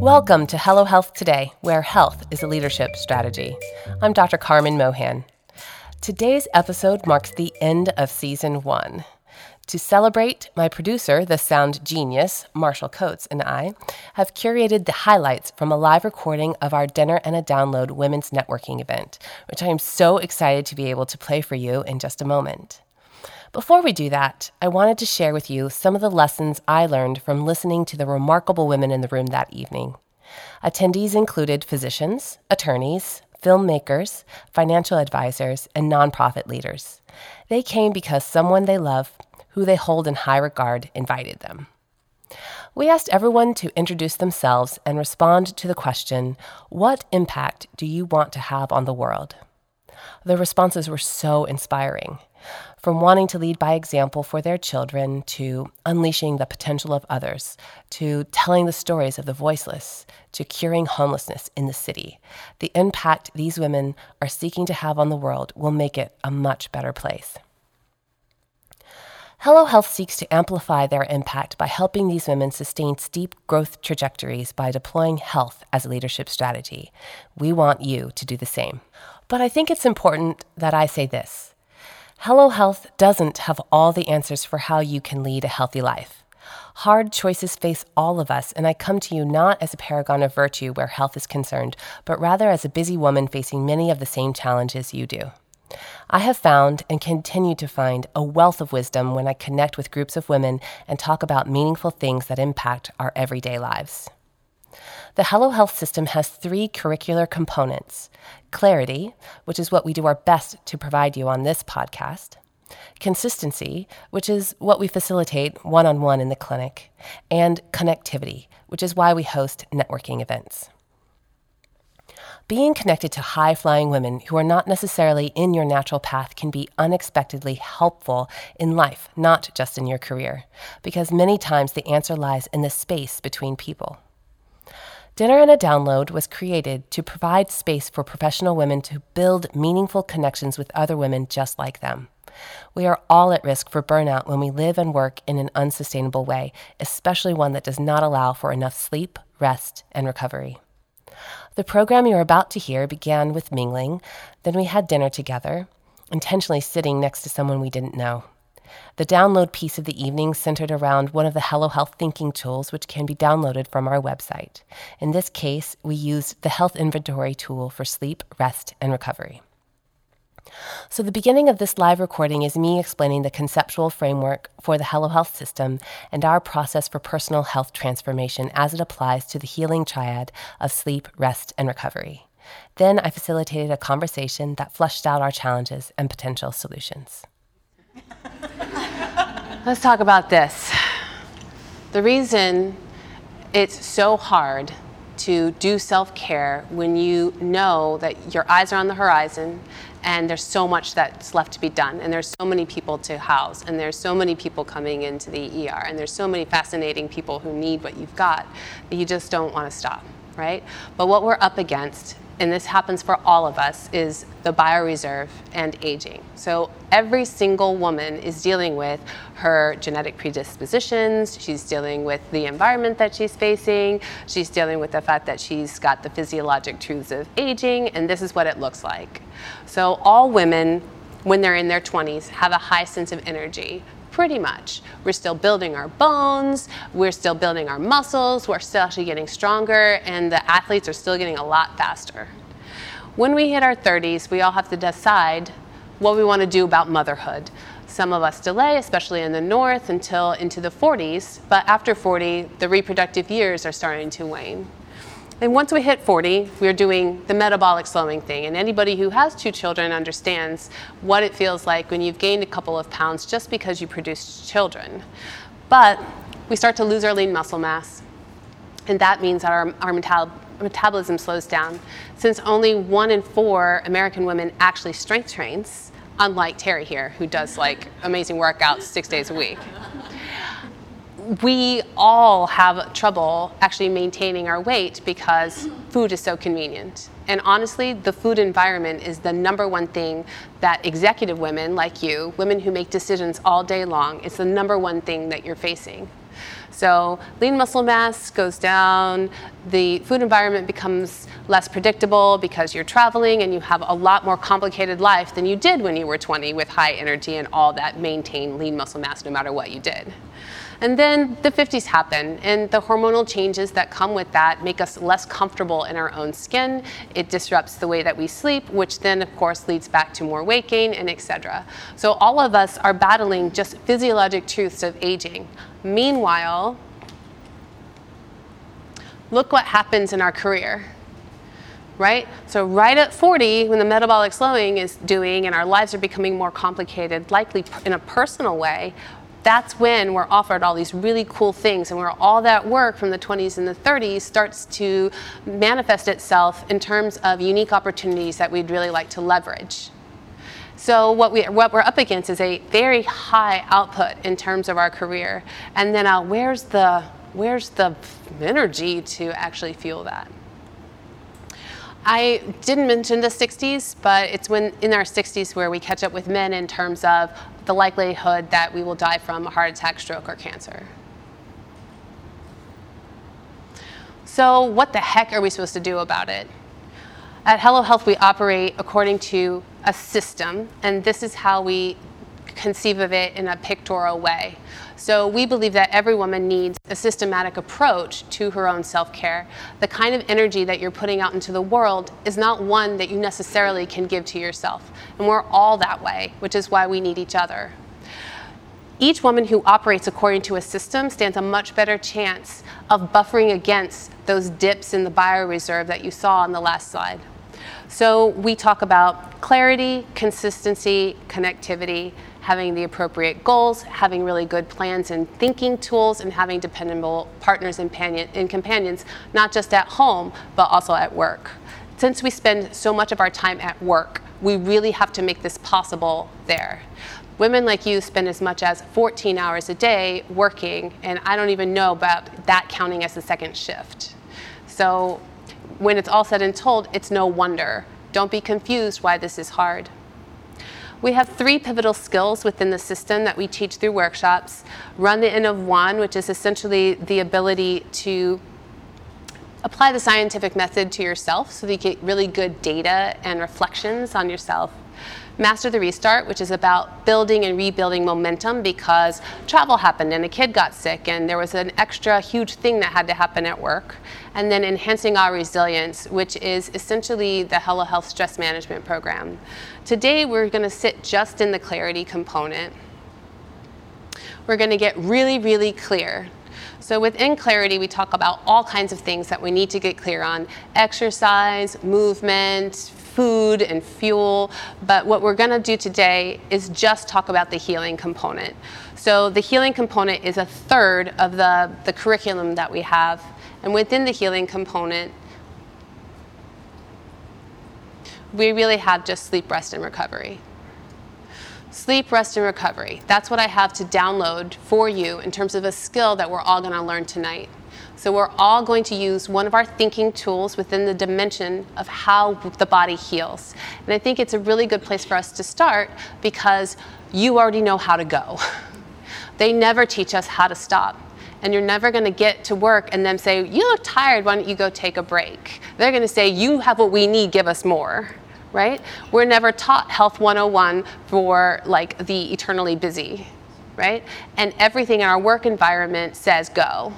Welcome to Hello Health Today, where health is a leadership strategy. I'm Dr. Carmen Mohan. Today's episode marks the end of season one. To celebrate, my producer, the sound genius, Marshall Coates, and I have curated the highlights from a live recording of our Dinner and a Download Women's Networking event, which I am so excited to be able to play for you in just a moment. Before we do that, I wanted to share with you some of the lessons I learned from listening to the remarkable women in the room that evening. Attendees included physicians, attorneys, filmmakers, financial advisors, and nonprofit leaders. They came because someone they love, who they hold in high regard, invited them. We asked everyone to introduce themselves and respond to the question What impact do you want to have on the world? The responses were so inspiring from wanting to lead by example for their children to unleashing the potential of others, to telling the stories of the voiceless, to curing homelessness in the city. The impact these women are seeking to have on the world will make it a much better place. Hello Health seeks to amplify their impact by helping these women sustain steep growth trajectories by deploying health as a leadership strategy. We want you to do the same. But I think it's important that I say this. Hello Health doesn't have all the answers for how you can lead a healthy life. Hard choices face all of us, and I come to you not as a paragon of virtue where health is concerned, but rather as a busy woman facing many of the same challenges you do. I have found and continue to find a wealth of wisdom when I connect with groups of women and talk about meaningful things that impact our everyday lives. The Hello Health system has three curricular components clarity, which is what we do our best to provide you on this podcast, consistency, which is what we facilitate one on one in the clinic, and connectivity, which is why we host networking events. Being connected to high flying women who are not necessarily in your natural path can be unexpectedly helpful in life, not just in your career, because many times the answer lies in the space between people. Dinner and a Download was created to provide space for professional women to build meaningful connections with other women just like them. We are all at risk for burnout when we live and work in an unsustainable way, especially one that does not allow for enough sleep, rest, and recovery. The program you're about to hear began with mingling, then we had dinner together, intentionally sitting next to someone we didn't know. The download piece of the evening centered around one of the Hello Health thinking tools, which can be downloaded from our website. In this case, we used the Health Inventory tool for sleep, rest, and recovery. So, the beginning of this live recording is me explaining the conceptual framework for the Hello Health system and our process for personal health transformation as it applies to the healing triad of sleep, rest, and recovery. Then I facilitated a conversation that flushed out our challenges and potential solutions. Let's talk about this. The reason it's so hard to do self care when you know that your eyes are on the horizon and there's so much that's left to be done and there's so many people to house and there's so many people coming into the ER and there's so many fascinating people who need what you've got you just don't want to stop, right? But what we're up against and this happens for all of us, is the bioreserve and aging. So every single woman is dealing with her genetic predispositions, she's dealing with the environment that she's facing, she's dealing with the fact that she's got the physiologic truths of aging, and this is what it looks like. So all women, when they're in their 20s, have a high sense of energy pretty much. We're still building our bones, we're still building our muscles, we're still actually getting stronger, and the athletes are still getting a lot faster. When we hit our 30s, we all have to decide what we want to do about motherhood. Some of us delay, especially in the north, until into the 40s, but after 40, the reproductive years are starting to wane. And once we hit 40, we're doing the metabolic slowing thing. And anybody who has two children understands what it feels like when you've gained a couple of pounds just because you produced children. But we start to lose our lean muscle mass. And that means that our, our metab- metabolism slows down. Since only one in four American women actually strength trains, unlike Terry here, who does like amazing workouts six days a week we all have trouble actually maintaining our weight because food is so convenient. And honestly, the food environment is the number one thing that executive women like you, women who make decisions all day long, it's the number one thing that you're facing. So lean muscle mass goes down, the food environment becomes less predictable because you're traveling and you have a lot more complicated life than you did when you were 20 with high energy and all that maintain lean muscle mass no matter what you did. And then the 50s happen, and the hormonal changes that come with that make us less comfortable in our own skin. It disrupts the way that we sleep, which then, of course, leads back to more weight gain and etc. So all of us are battling just physiologic truths of aging. Meanwhile, look what happens in our career right? So, right at 40, when the metabolic slowing is doing and our lives are becoming more complicated, likely in a personal way, that's when we're offered all these really cool things and where all that work from the 20s and the 30s starts to manifest itself in terms of unique opportunities that we'd really like to leverage. So what, we, what we're up against is a very high output in terms of our career. And then uh, where's, the, where's the energy to actually fuel that? I didn't mention the 60s, but it's when in our 60s where we catch up with men in terms of the likelihood that we will die from a heart attack, stroke, or cancer. So, what the heck are we supposed to do about it? At Hello Health, we operate according to a system, and this is how we conceive of it in a pictorial way. So we believe that every woman needs a systematic approach to her own self-care. The kind of energy that you're putting out into the world is not one that you necessarily can give to yourself. And we're all that way, which is why we need each other. Each woman who operates according to a system stands a much better chance of buffering against those dips in the bioreserve that you saw on the last slide. So we talk about clarity, consistency, connectivity, having the appropriate goals, having really good plans and thinking tools, and having dependable partners and, and companions, not just at home, but also at work. Since we spend so much of our time at work, we really have to make this possible there. Women like you spend as much as 14 hours a day working, and I don't even know about that counting as the second shift. So when it's all said and told, it's no wonder. Don't be confused why this is hard. We have three pivotal skills within the system that we teach through workshops. Run the N of one, which is essentially the ability to apply the scientific method to yourself so that you get really good data and reflections on yourself. Master the Restart, which is about building and rebuilding momentum because travel happened and a kid got sick and there was an extra huge thing that had to happen at work. And then enhancing our resilience, which is essentially the Hello Health Stress Management Program. Today, we're going to sit just in the clarity component. We're going to get really, really clear so within clarity, we talk about all kinds of things that we need to get clear on exercise, movement, food and fuel. But what we're going to do today is just talk about the healing component. So the healing component is a third of the, the curriculum that we have. And within the healing component, we really have just sleep, rest, and recovery. Sleep, rest, and recovery. That's what I have to download for you in terms of a skill that we're all going to learn tonight. So we're all going to use one of our thinking tools within the dimension of how the body heals. And I think it's a really good place for us to start because you already know how to go. they never teach us how to stop. And you're never going to get to work and then say, You look tired, why don't you go take a break? They're going to say, You have what we need, give us more. Right? We're never taught Health 101 for like the eternally busy. Right? And everything in our work environment says go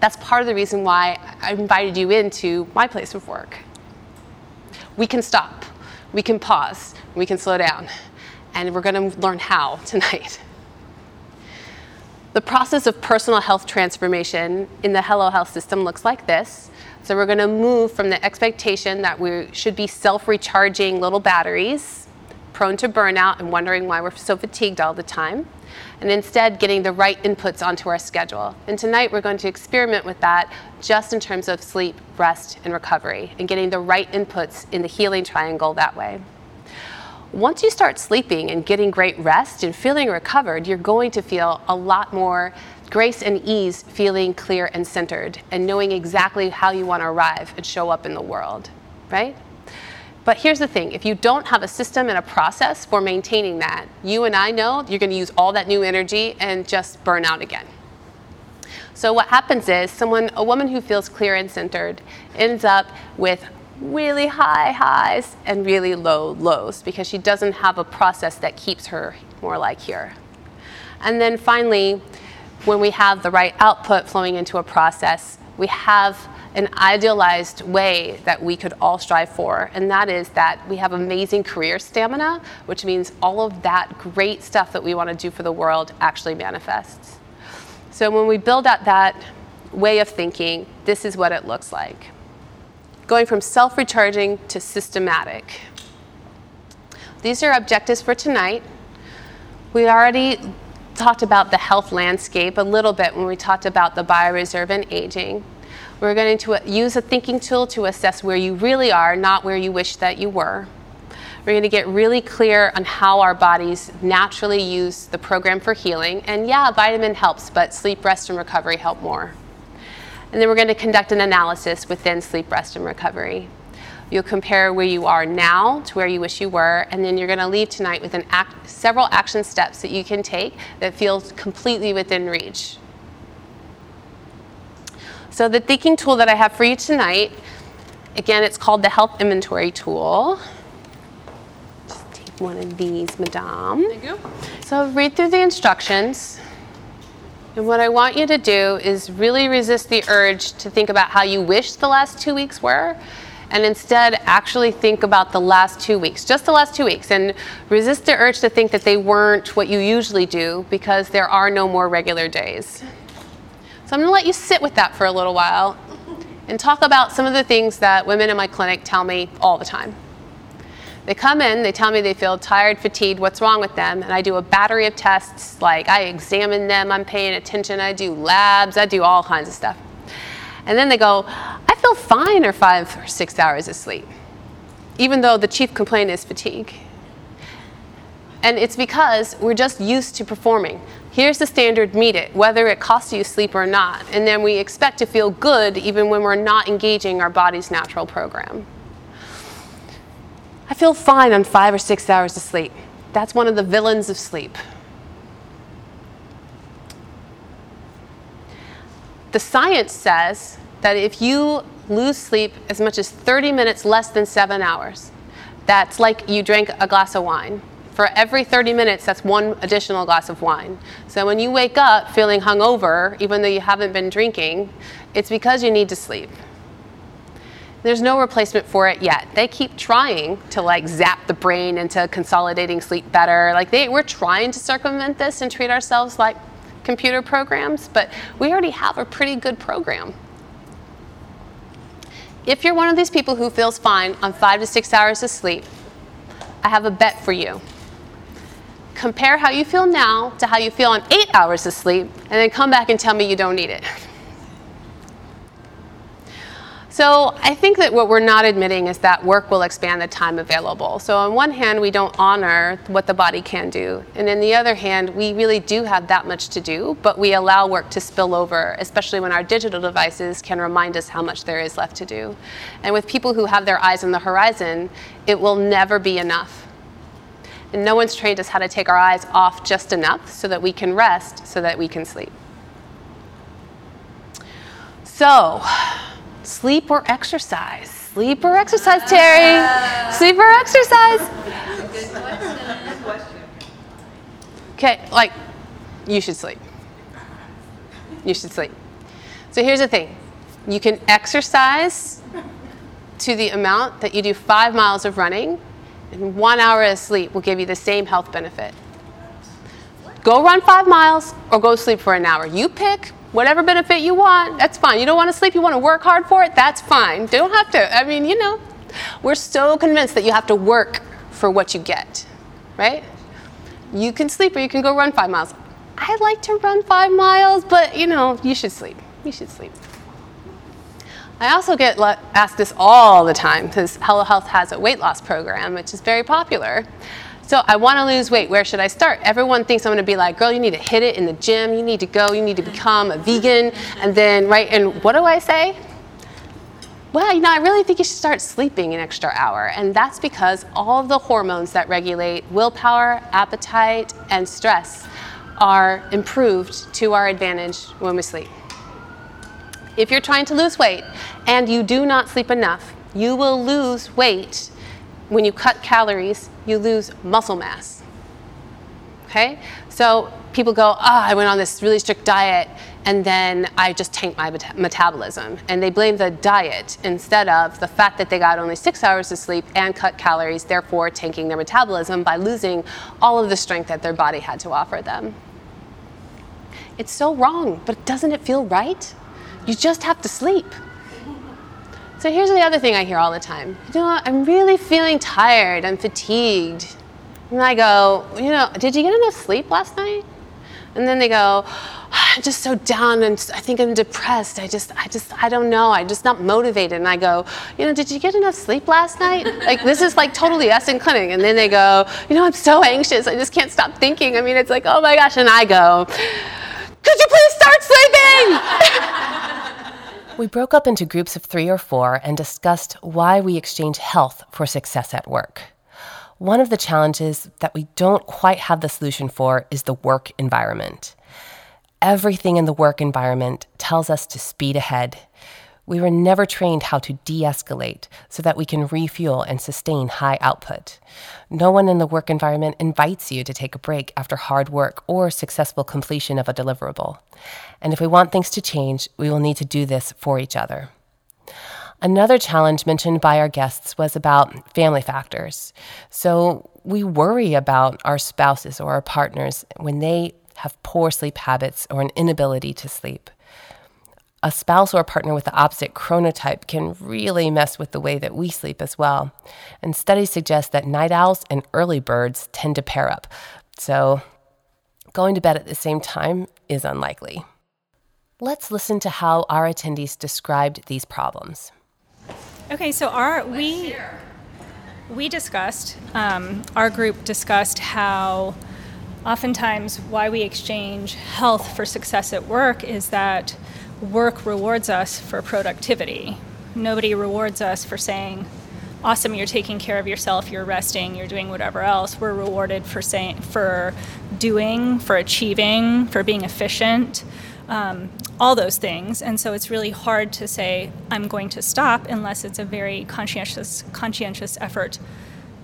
that's part of the reason why I invited you into my place of work. We can stop, we can pause, we can slow down, and we're going to learn how tonight. The process of personal health transformation in the Hello Health system looks like this. So, we're going to move from the expectation that we should be self recharging little batteries, prone to burnout and wondering why we're so fatigued all the time, and instead getting the right inputs onto our schedule. And tonight we're going to experiment with that just in terms of sleep, rest, and recovery, and getting the right inputs in the healing triangle that way. Once you start sleeping and getting great rest and feeling recovered, you're going to feel a lot more grace and ease, feeling clear and centered, and knowing exactly how you want to arrive and show up in the world, right? But here's the thing if you don't have a system and a process for maintaining that, you and I know you're going to use all that new energy and just burn out again. So what happens is someone, a woman who feels clear and centered ends up with really high highs and really low lows because she doesn't have a process that keeps her more like here. And then finally, when we have the right output flowing into a process, we have an idealized way that we could all strive for, and that is that we have amazing career stamina, which means all of that great stuff that we want to do for the world actually manifests. So when we build out that way of thinking, this is what it looks like. Going from self-recharging to systematic. These are objectives for tonight. We already talked about the health landscape a little bit when we talked about the bioreserve and aging. We're going to use a thinking tool to assess where you really are, not where you wish that you were. We're going to get really clear on how our bodies naturally use the program for healing. And yeah, vitamin helps, but sleep, rest, and recovery help more. And then we're going to conduct an analysis within sleep, rest, and recovery. You'll compare where you are now to where you wish you were, and then you're going to leave tonight with act, several action steps that you can take that feels completely within reach. So the thinking tool that I have for you tonight, again, it's called the Health Inventory Tool. Just take one of these, Madame. Thank you. So read through the instructions. And what I want you to do is really resist the urge to think about how you wish the last two weeks were and instead actually think about the last two weeks, just the last two weeks, and resist the urge to think that they weren't what you usually do because there are no more regular days. So I'm going to let you sit with that for a little while and talk about some of the things that women in my clinic tell me all the time. They come in, they tell me they feel tired, fatigued, what's wrong with them, and I do a battery of tests like I examine them, I'm paying attention, I do labs, I do all kinds of stuff. And then they go, feel fine or five or six hours of sleep, even though the chief complaint is fatigue. And it's because we're just used to performing. Here's the standard, meet it, whether it costs you sleep or not. And then we expect to feel good even when we're not engaging our body's natural program. I feel fine on five or six hours of sleep. That's one of the villains of sleep. The science says that if you lose sleep as much as 30 minutes less than seven hours, that's like you drank a glass of wine for every 30 minutes, that's one additional glass of wine. So when you wake up feeling hungover, even though you haven't been drinking, it's because you need to sleep. There's no replacement for it yet. They keep trying to like zap the brain into consolidating sleep better. Like they, we're trying to circumvent this and treat ourselves like computer programs, but we already have a pretty good program. If you're one of these people who feels fine on five to six hours of sleep, I have a bet for you compare how you feel now to how you feel on eight hours of sleep, and then come back and tell me you don't need it. So I think that what we're not admitting is that work will expand the time available. So on one hand, we don't honor what the body can do. And in the other hand, we really do have that much to do, but we allow work to spill over, especially when our digital devices can remind us how much there is left to do. And with people who have their eyes on the horizon, it will never be enough. And no one's trained us how to take our eyes off just enough so that we can rest, so that we can sleep. So, sleep or exercise? Sleep or exercise, Terry? Sleep or exercise? Okay, like, you should sleep. You should sleep. So here's the thing you can exercise to the amount that you do five miles of running and one hour of sleep will give you the same health benefit. Go run five miles or go sleep for an hour. You pick whatever benefit you want. That's fine. You don't want to sleep, you want to work hard for it. That's fine. Don't have to. I mean, you know, we're so convinced that you have to work for what you get, right? You can sleep or you can go run five miles. I like to run five miles, but you know, you should sleep. You should sleep. I also get asked this all the time because Hello Health has a weight loss program, which is very popular. So I want to lose weight. Where should I start? Everyone thinks I'm going to be like, girl, you need to hit it in the gym. You need to go. You need to become a vegan. And then, right, and what do I say? Well, you know, I really think you should start sleeping an extra hour. And that's because all the hormones that regulate willpower, appetite, and stress are improved to our advantage when we sleep. if you're trying to lose weight and you do not sleep enough, you will lose weight. When you cut calories, you lose muscle mass. Okay? So people go, oh, I went on this really strict diet and then I just tanked my metabolism. And they blame the diet instead of the fact that they got only six hours of sleep and cut calories, therefore tanking their metabolism by losing all of the strength that their body had to offer them. It's so wrong, but doesn't it feel right? You just have to sleep. So here's the other thing I hear all the time. You know, I'm really feeling tired, I'm fatigued. And I go, you know, did you get enough sleep last night? And then they go, ah, I'm just so down and I think I'm depressed. I just, I just, I don't know. I'm just not motivated. And I go, you know, did you get enough sleep last night? like this is like totally us in clinic. And then they go, you know, I'm so anxious. I just can't stop thinking. I mean, it's like, oh my gosh. And I go, could you please start sleeping? we broke up into groups of three or four and discussed why we exchange health for success at work. One of the challenges that we don't quite have the solution for is the work environment. Everything in the work environment tells us to speed ahead. We were never trained how to de escalate so that we can refuel and sustain high output. No one in the work environment invites you to take a break after hard work or successful completion of a deliverable. And if we want things to change, we will need to do this for each other. Another challenge mentioned by our guests was about family factors. So we worry about our spouses or our partners when they have poor sleep habits or an inability to sleep. A spouse or a partner with the opposite chronotype can really mess with the way that we sleep as well. And studies suggest that night owls and early birds tend to pair up. So going to bed at the same time is unlikely. Let's listen to how our attendees described these problems. Okay, so our we we discussed um, our group discussed how oftentimes why we exchange health for success at work is that work rewards us for productivity. Nobody rewards us for saying, awesome, you're taking care of yourself, you're resting, you're doing whatever else. We're rewarded for saying, for doing, for achieving, for being efficient, um, all those things. And so it's really hard to say, I'm going to stop unless it's a very conscientious, conscientious effort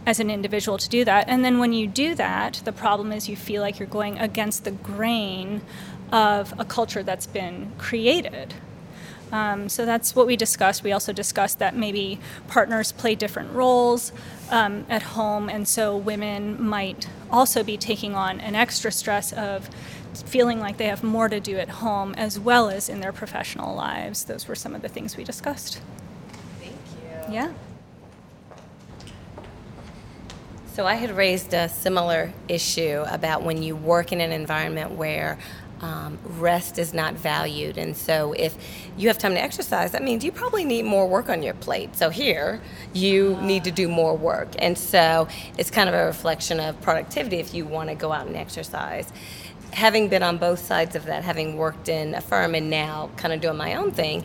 as an individual to do that. And then when you do that, the problem is you feel like you're going against the grain of a culture that's been created. Um, so that's what we discussed. We also discussed that maybe partners play different roles um, at home, and so women might also be taking on an extra stress of feeling like they have more to do at home as well as in their professional lives. Those were some of the things we discussed. Thank you. Yeah. So I had raised a similar issue about when you work in an environment where um, rest is not valued. And so, if you have time to exercise, that means you probably need more work on your plate. So, here, you need to do more work. And so, it's kind of a reflection of productivity if you want to go out and exercise. Having been on both sides of that, having worked in a firm and now kind of doing my own thing,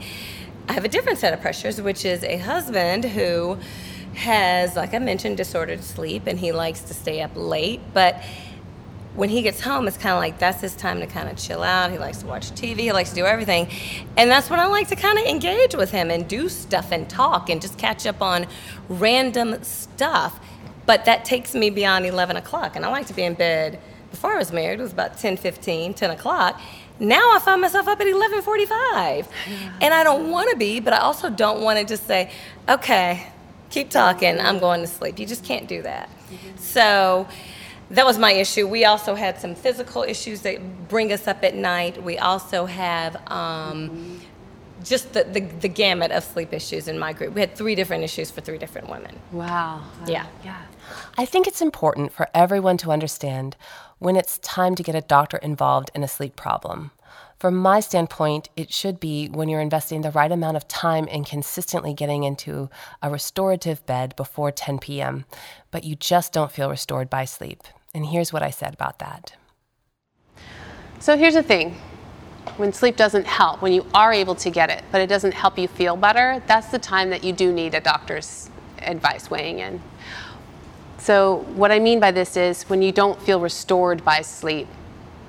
I have a different set of pressures, which is a husband who has, like I mentioned, disordered sleep and he likes to stay up late. But when he gets home, it's kind of like that's his time to kind of chill out. He likes to watch TV, he likes to do everything. And that's when I like to kind of engage with him and do stuff and talk and just catch up on random stuff. But that takes me beyond 11 o'clock. And I like to be in bed before I was married, it was about 10, 15, 10 o'clock. Now I find myself up at 11:45, and I don't want to be, but I also don't want to just say, "Okay, keep talking. I'm going to sleep. You just can't do that. Mm-hmm. So that was my issue. We also had some physical issues that bring us up at night. We also have um, mm-hmm. just the, the, the, gamut of sleep issues in my group. We had three different issues for three different women. Wow. Yeah. Yeah. I think it's important for everyone to understand when it's time to get a doctor involved in a sleep problem. From my standpoint, it should be when you're investing the right amount of time in consistently getting into a restorative bed before 10 p.m., but you just don't feel restored by sleep. And here's what I said about that. So here's the thing when sleep doesn't help, when you are able to get it, but it doesn't help you feel better, that's the time that you do need a doctor's advice weighing in. So, what I mean by this is when you don't feel restored by sleep,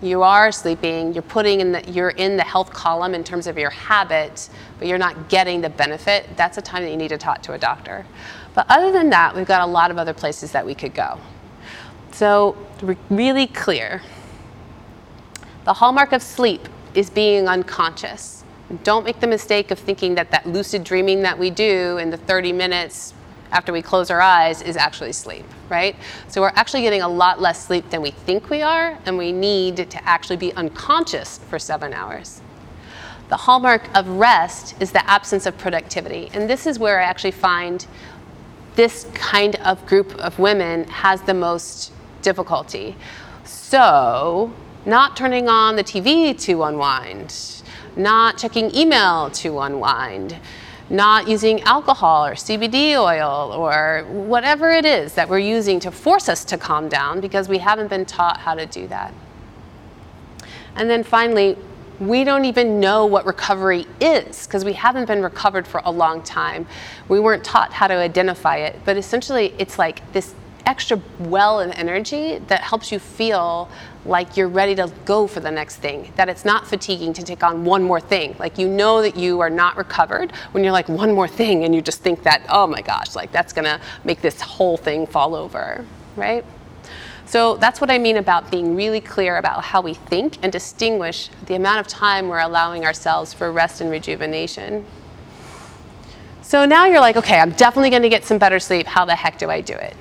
you are sleeping, you're putting in the, you're in the health column in terms of your habit, but you're not getting the benefit, that's a time that you need to talk to a doctor. But other than that, we've got a lot of other places that we could go. So, re- really clear. The hallmark of sleep is being unconscious. Don't make the mistake of thinking that that lucid dreaming that we do in the 30 minutes after we close our eyes is actually sleep, right? So we're actually getting a lot less sleep than we think we are, and we need to actually be unconscious for seven hours. The hallmark of rest is the absence of productivity. And this is where I actually find this kind of group of women has the most difficulty. So, not turning on the TV to unwind, not checking email to unwind, not using alcohol or CBD oil or whatever it is that we're using to force us to calm down because we haven't been taught how to do that. And then finally, we don't even know what recovery is because we haven't been recovered for a long time. We weren't taught how to identify it, but essentially, it's like this extra well of energy that helps you feel like you're ready to go for the next thing, that it's not fatiguing to take on one more thing. Like you know that you are not recovered when you're like one more thing and you just think that, oh my gosh, like that's gonna make this whole thing fall over, right? So that's what I mean about being really clear about how we think and distinguish the amount of time we're allowing ourselves for rest and rejuvenation. So now you're like, okay, I'm definitely gonna get some better sleep. How the heck do I do it?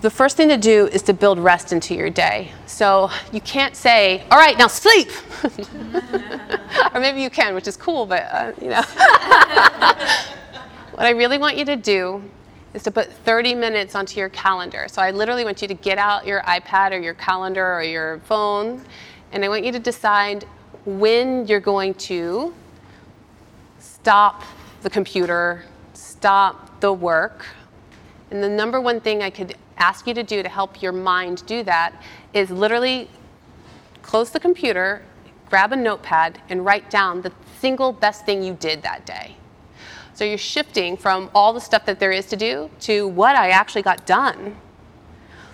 The first thing to do is to build rest into your day. So you can't say, all right, now sleep. or maybe you can, which is cool, but uh, you know. what I really want you to do is to put 30 minutes onto your calendar. So I literally want you to get out your iPad or your calendar or your phone, and I want you to decide when you're going to stop the computer, stop the work. And the number one thing I could ask you to do to help your mind do that is literally close the computer, grab a notepad, and write down the single best thing you did that day. So you're shifting from all the stuff that there is to do to what I actually got done.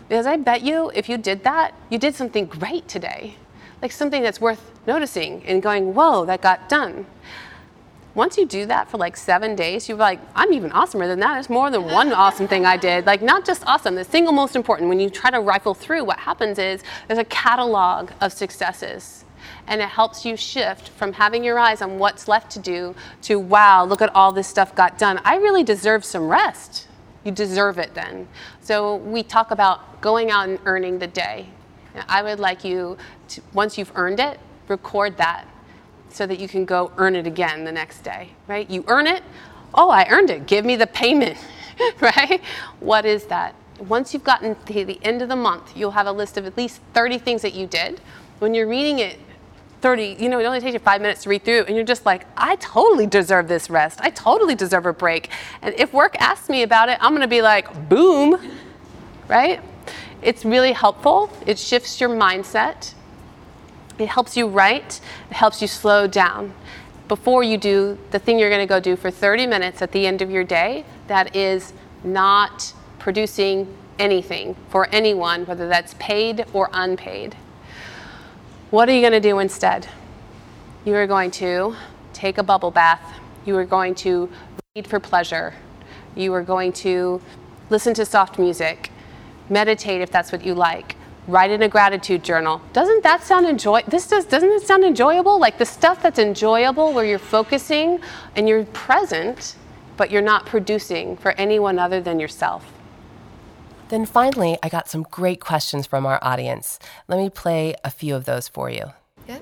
Because I bet you if you did that, you did something great today. Like something that's worth noticing and going, whoa, that got done once you do that for like seven days, you're like, I'm even awesomer than that. It's more than one awesome thing I did. Like, not just awesome, the single most important. When you try to rifle through, what happens is there's a catalog of successes. And it helps you shift from having your eyes on what's left to do to, wow, look at all this stuff got done. I really deserve some rest. You deserve it then. So we talk about going out and earning the day. I would like you to, once you've earned it, record that so that you can go earn it again the next day, right? You earn it. Oh, I earned it. Give me the payment, right? What is that? Once you've gotten to the end of the month, you'll have a list of at least 30 things that you did. When you're reading it, 30, you know, it only takes you five minutes to read through, and you're just like, I totally deserve this rest. I totally deserve a break. And if work asks me about it, I'm gonna be like, boom, right? It's really helpful. It shifts your mindset. It helps you write, it helps you slow down before you do the thing you're going to go do for 30 minutes at the end of your day that is not producing anything for anyone, whether that's paid or unpaid. What are you going to do instead? You are going to take a bubble bath. You are going to read for pleasure. You are going to listen to soft music, meditate if that's what you like write in a gratitude journal. Doesn't that sound enjoy? This does. Doesn't it sound enjoyable? Like the stuff that's enjoyable, where you're focusing and you're present, but you're not producing for anyone other than yourself. Then finally, I got some great questions from our audience. Let me play a few of those for you. Yeah.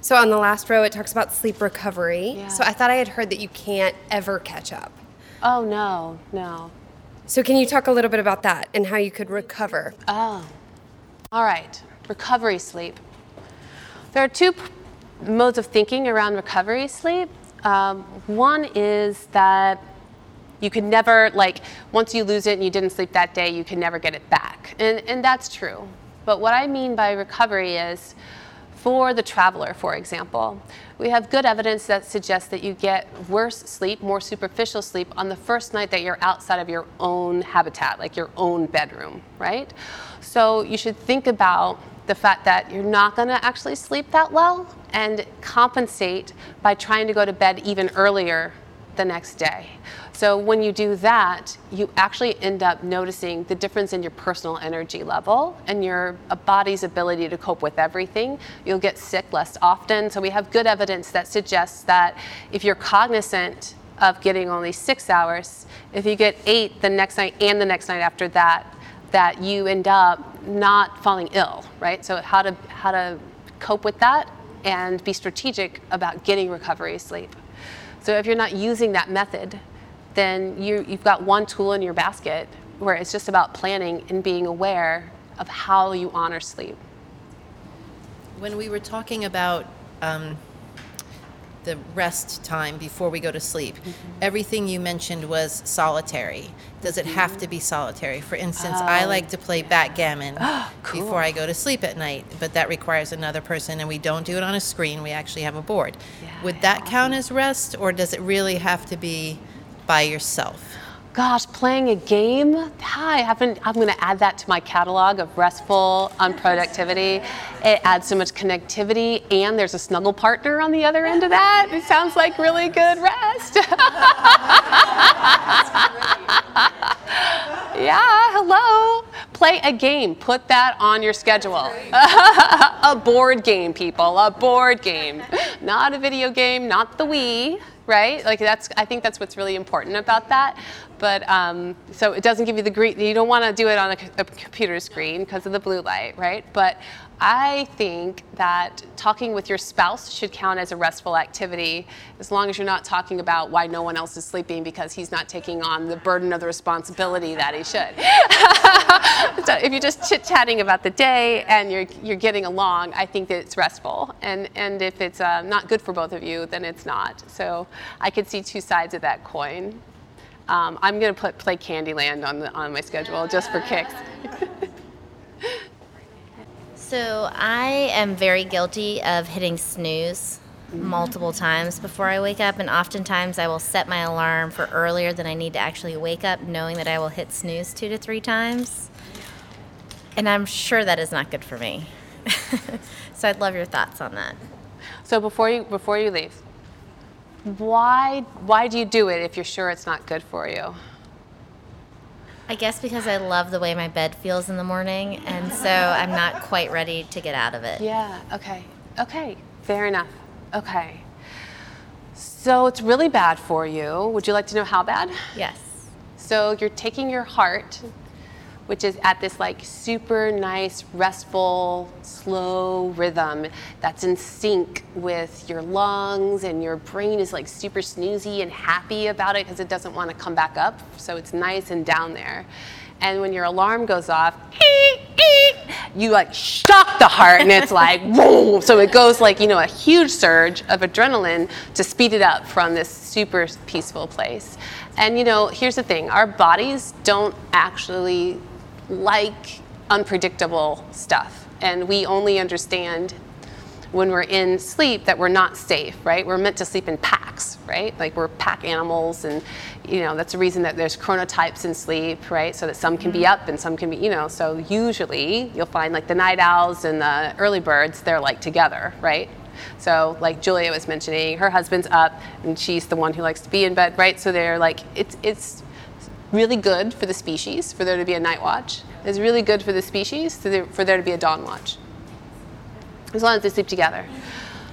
So on the last row, it talks about sleep recovery. Yeah. So I thought I had heard that you can't ever catch up. Oh no, no. So can you talk a little bit about that and how you could recover? Oh. All right, recovery sleep. There are two modes of thinking around recovery sleep. Um, one is that you can never, like, once you lose it and you didn't sleep that day, you can never get it back. And, and that's true. But what I mean by recovery is For the traveler, for example, we have good evidence that suggests that you get worse sleep, more superficial sleep on the first night that you're outside of your own habitat, like your own bedroom, right? So you should think about the fact that you're not going to actually sleep that well and compensate by trying to go to bed even earlier the next day. So when you do that, you actually end up noticing the difference in your personal energy level and your uh, body's ability to cope with everything. You'll get sick less often. So we have good evidence that suggests that if you're cognizant of getting only six hours, if you get eight the next night and the next night after that, that you end up not falling ill, right? So how to how to cope with that and be strategic about getting recovery sleep. So if you're not using that method, then you, you've got one tool in your basket where it's just about planning and being aware of how you honor sleep. When we were talking about um, the rest time before we go to sleep, mm-hmm. everything you mentioned was solitary. Does it have to be solitary? For instance, oh, I like to play yeah. backgammon cool. before I go to sleep at night, but that requires another person, and we don't do it on a screen. We actually have a board. Yeah, Would that count as rest, or does it really have to be? By yourself? Gosh, playing a game? Hi, I haven't, I'm going to add that to my catalog of restful unproductivity. It adds so much connectivity, and there's a snuggle partner on the other end of that. It sounds like really good rest. yeah, hello. Play a game. Put that on your schedule. a board game, people. A board game. Not a video game, not the Wii right? Like that's, I think that's what's really important about that. But um, so it doesn't give you the green, you don't want to do it on a, a computer screen because of the blue light, right? But I think that talking with your spouse should count as a restful activity as long as you're not talking about why no one else is sleeping because he's not taking on the burden of the responsibility that he should. so if you're just chit chatting about the day and you're, you're getting along, I think that it's restful. And, and if it's uh, not good for both of you, then it's not. So I could see two sides of that coin. Um, I'm going to put play Candyland on, the, on my schedule just for kicks. So I am very guilty of hitting snooze mm-hmm. multiple times before I wake up, and oftentimes I will set my alarm for earlier than I need to actually wake up, knowing that I will hit snooze two to three times. And I'm sure that is not good for me. so I'd love your thoughts on that. So before you before you leave, why why do you do it if you're sure it's not good for you? I guess because I love the way my bed feels in the morning, and so I'm not quite ready to get out of it. Yeah, okay. Okay, fair enough. Okay. So it's really bad for you. Would you like to know how bad? Yes. So you're taking your heart which is at this like super nice, restful, slow rhythm that's in sync with your lungs and your brain is like super snoozy and happy about it because it doesn't want to come back up. So it's nice and down there. And when your alarm goes off, you like shock the heart and it's like boom. So it goes like, you know, a huge surge of adrenaline to speed it up from this super peaceful place. And you know, here's the thing our bodies don't actually like unpredictable stuff. And we only understand when we're in sleep that we're not safe, right? We're meant to sleep in packs, right? Like we're pack animals, and you know that's the reason that there's chronotypes in sleep, right? So that some can be mm-hmm. up and some can be, you know. So usually you'll find like the night owls and the early birds, they're like together, right? So like Julia was mentioning, her husband's up and she's the one who likes to be in bed, right? So they're like it's it's really good for the species for there to be a night watch. It's really good for the species for there to be a dawn watch. As long as they sleep together.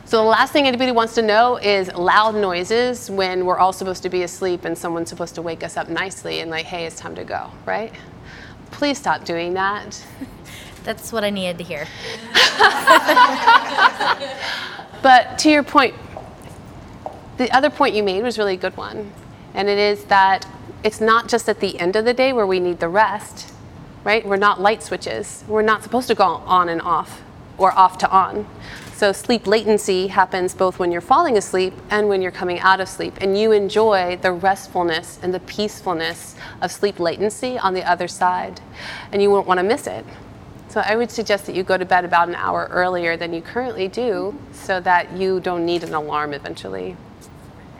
So the last thing anybody wants to know is loud noises when we're all supposed to be asleep and someone's supposed to wake us up nicely and like, hey, it's time to go, right? Please stop doing that. That's what I needed to hear. but to your point, the other point you made was really a good one. And it is that it's not just at the end of the day where we need the rest, right? We're not light switches. We're not supposed to go on and off or off to on. So sleep latency happens both when you're falling asleep and when you're coming out of sleep. And you enjoy the restfulness and the peacefulness of sleep latency on the other side. And you won't want to miss it. So I would suggest that you go to bed about an hour earlier than you currently do so that you don't need an alarm eventually.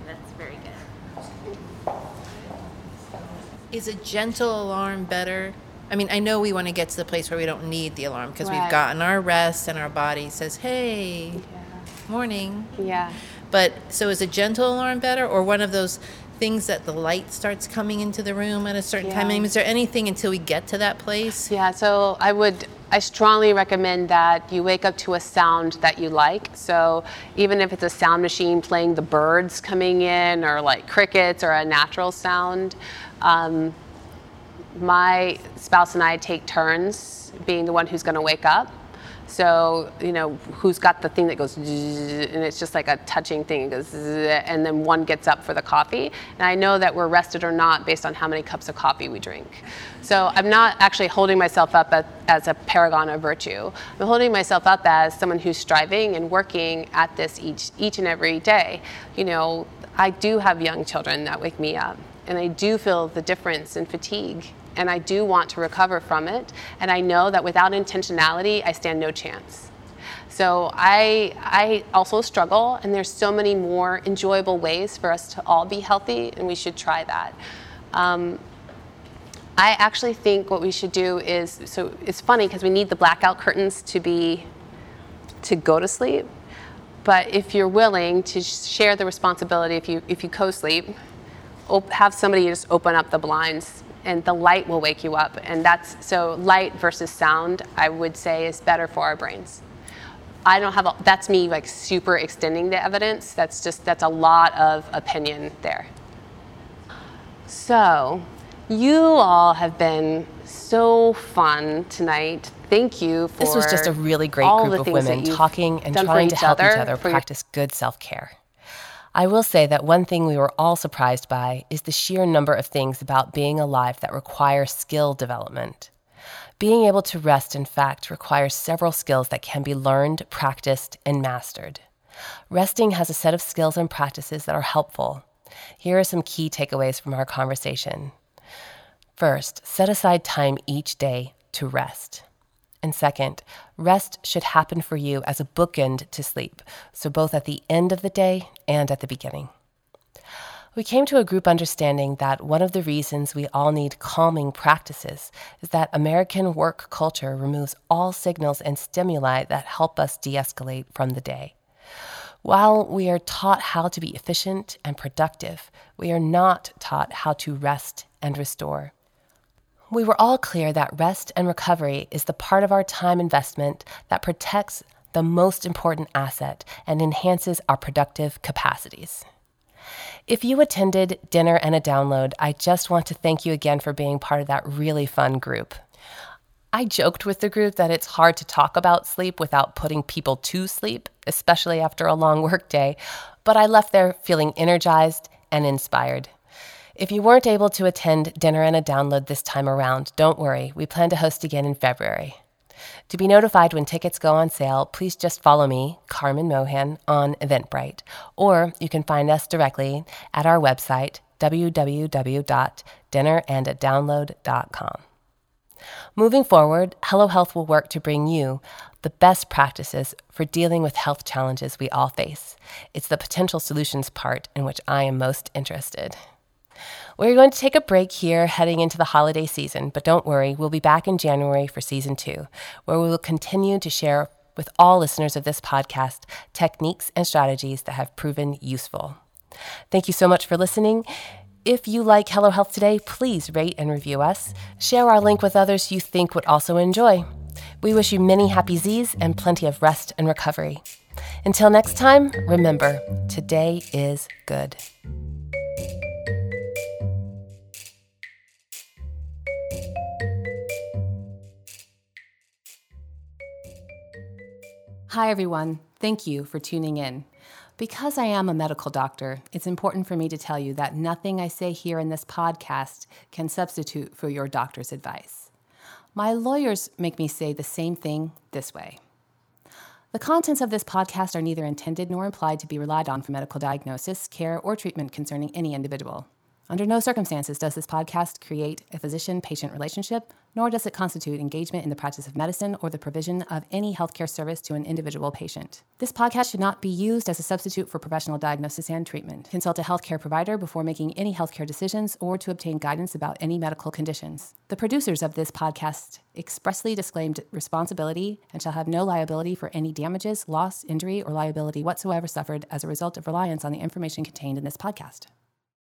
That's very good. Is a gentle alarm better? I mean, I know we want to get to the place where we don't need the alarm because Right. we've gotten our rest and our body says, "Hey, morning." Yeah. But so is a gentle alarm better, or one of those things that the light starts coming into the room at a certain time? I Yeah. mean, is there anything until we get to that place? Yeah, so I would, I strongly recommend that you wake up to a sound that you like. So even if it's a sound machine playing the birds coming in, or like crickets, or a natural sound, um, my spouse and I take turns being the one who's going to wake up. So, you know, who's got the thing that goes, and it's just like a touching thing, goes, and then one gets up for the coffee. And I know that we're rested or not based on how many cups of coffee we drink. So I'm not actually holding myself up as a paragon of virtue. I'm holding myself up as someone who's striving and working at this each, each and every day. You know, I do have young children that wake me up, and I do feel the difference in fatigue and I do want to recover from it. And I know that without intentionality, I stand no chance. So I, I also struggle, and there's so many more enjoyable ways for us to all be healthy, and we should try that. Um, I actually think what we should do is so it's funny because we need the blackout curtains to be to go to sleep. But if you're willing to share the responsibility, if you if you co-sleep, have somebody just open up the blinds and the light will wake you up. And that's so light versus sound i would say is better for our brains. I don't have a, that's me like super extending the evidence. That's just that's a lot of opinion there. So you all have been so fun tonight. Thank you for This was just a really great group of women talking and trying to each help each other, other your- practice good self care. I will say that one thing we were all surprised by is the sheer number of things about being alive that require skill development. Being able to rest, in fact, requires several skills that can be learned, practiced, and mastered. Resting has a set of skills and practices that are helpful. Here are some key takeaways from our conversation. First, set aside time each day to rest. And second, rest should happen for you as a bookend to sleep, so both at the end of the day and at the beginning. We came to a group understanding that one of the reasons we all need calming practices is that American work culture removes all signals and stimuli that help us de escalate from the day. While we are taught how to be efficient and productive, we are not taught how to rest and restore. We were all clear that rest and recovery is the part of our time investment that protects the most important asset and enhances our productive capacities. If you attended dinner and a download, I just want to thank you again for being part of that really fun group. I joked with the group that it's hard to talk about sleep without putting people to sleep, especially after a long workday, but I left there feeling energized and inspired. If you weren't able to attend dinner and a download this time around, don't worry, we plan to host again in February. To be notified when tickets go on sale, please just follow me, Carmen Mohan, on Eventbrite, or you can find us directly at our website, www.dinnerandadownload.com. Moving forward, Hello Health will work to bring you the best practices for dealing with health challenges we all face. It's the potential solutions part in which I am most interested. We're going to take a break here heading into the holiday season, but don't worry, we'll be back in January for season two, where we will continue to share with all listeners of this podcast techniques and strategies that have proven useful. Thank you so much for listening. If you like Hello Health today, please rate and review us. Share our link with others you think would also enjoy. We wish you many happy Z's and plenty of rest and recovery. Until next time, remember, today is good. Hi, everyone. Thank you for tuning in. Because I am a medical doctor, it's important for me to tell you that nothing I say here in this podcast can substitute for your doctor's advice. My lawyers make me say the same thing this way. The contents of this podcast are neither intended nor implied to be relied on for medical diagnosis, care, or treatment concerning any individual. Under no circumstances does this podcast create a physician patient relationship, nor does it constitute engagement in the practice of medicine or the provision of any healthcare service to an individual patient. This podcast should not be used as a substitute for professional diagnosis and treatment. Consult a healthcare provider before making any healthcare decisions or to obtain guidance about any medical conditions. The producers of this podcast expressly disclaimed responsibility and shall have no liability for any damages, loss, injury, or liability whatsoever suffered as a result of reliance on the information contained in this podcast.